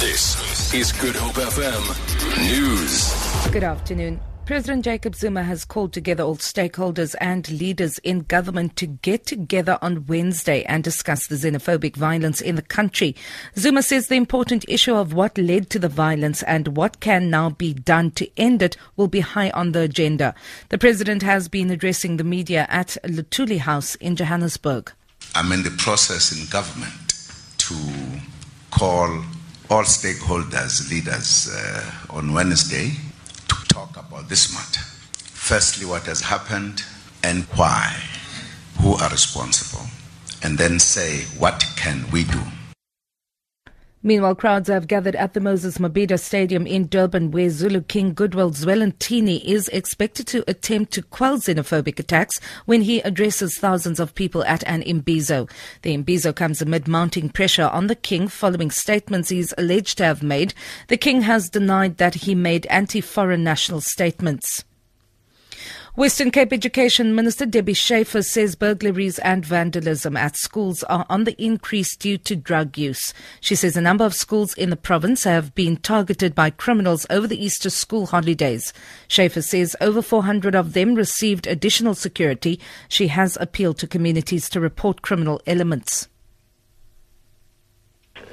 This is Good Hope FM News. Good afternoon. President Jacob Zuma has called together all stakeholders and leaders in government to get together on Wednesday and discuss the xenophobic violence in the country. Zuma says the important issue of what led to the violence and what can now be done to end it will be high on the agenda. The president has been addressing the media at Luthuli House in Johannesburg. I'm in the process in government to call all stakeholders, leaders uh, on Wednesday to talk about this matter. Firstly, what has happened and why, who are responsible, and then say, what can we do? Meanwhile, crowds have gathered at the Moses Mabhida Stadium in Durban, where Zulu King Goodwill Zwelithini is expected to attempt to quell xenophobic attacks when he addresses thousands of people at an imbizo. The imbizo comes amid mounting pressure on the king following statements he's alleged to have made. The king has denied that he made anti-foreign national statements. Western Cape Education Minister Debbie Schaffer says burglaries and vandalism at schools are on the increase due to drug use. She says a number of schools in the province have been targeted by criminals over the Easter school holidays. Schaffer says over 400 of them received additional security. She has appealed to communities to report criminal elements.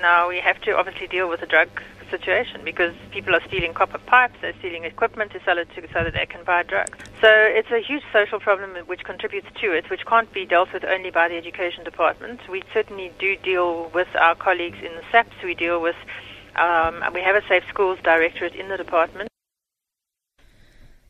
Now we have to obviously deal with the drug situation because people are stealing copper pipes, they're stealing equipment to sell it to, so that they can buy drugs. So it's a huge social problem which contributes to it, which can't be dealt with only by the education department. We certainly do deal with our colleagues in the SAPS. We deal with, um, we have a Safe Schools Directorate in the department.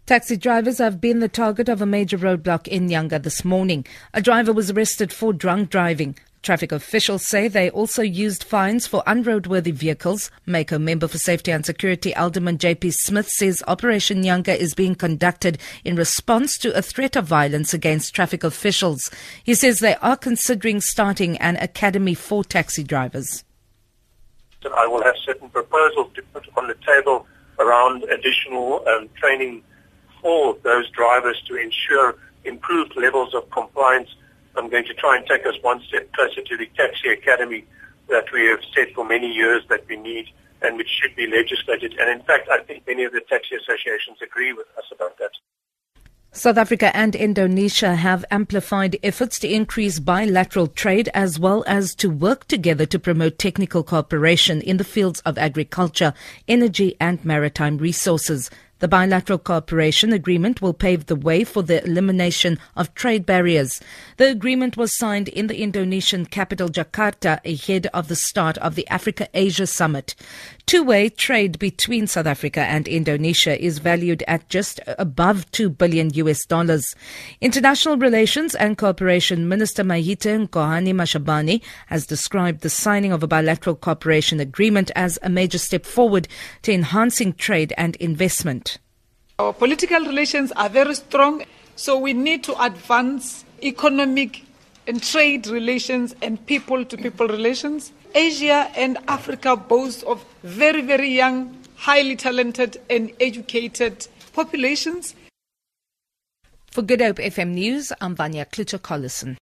Taxi drivers have been the target of a major roadblock in Nyanga this morning. A driver was arrested for drunk driving. Traffic officials say they also used fines for unroadworthy vehicles. Mayco member for Safety and Security Alderman JP Smith says Operation Nyanga is being conducted in response to a threat of violence against traffic officials. He says they are considering starting an academy for taxi drivers. I will have certain proposals to put on the table around additional um, training for those drivers to ensure improved levels of compliance I'm going to try and take us one step closer to the taxi academy that we have said for many years that we need and which should be legislated. And in fact, I think many of the taxi associations agree with us about that. South Africa and Indonesia have amplified efforts to increase bilateral trade as well as to work together to promote technical cooperation in the fields of agriculture, energy and maritime resources. The bilateral cooperation agreement will pave the way for the elimination of trade barriers. The agreement was signed in the Indonesian capital Jakarta ahead of the start of the Africa Asia Summit. Two way trade between South Africa and Indonesia is valued at just above 2 billion US dollars. International Relations and Cooperation Minister Maite Nkoana Mashabane has described the signing of a bilateral cooperation agreement as a major step forward to enhancing trade and investment. Our political relations are very strong, so we need to advance economic and trade relations and people to people relations. Asia and Africa boast of very, very young, highly talented, and educated populations. For Good Hope FM News, I'm Vanya Klitschko-Collison.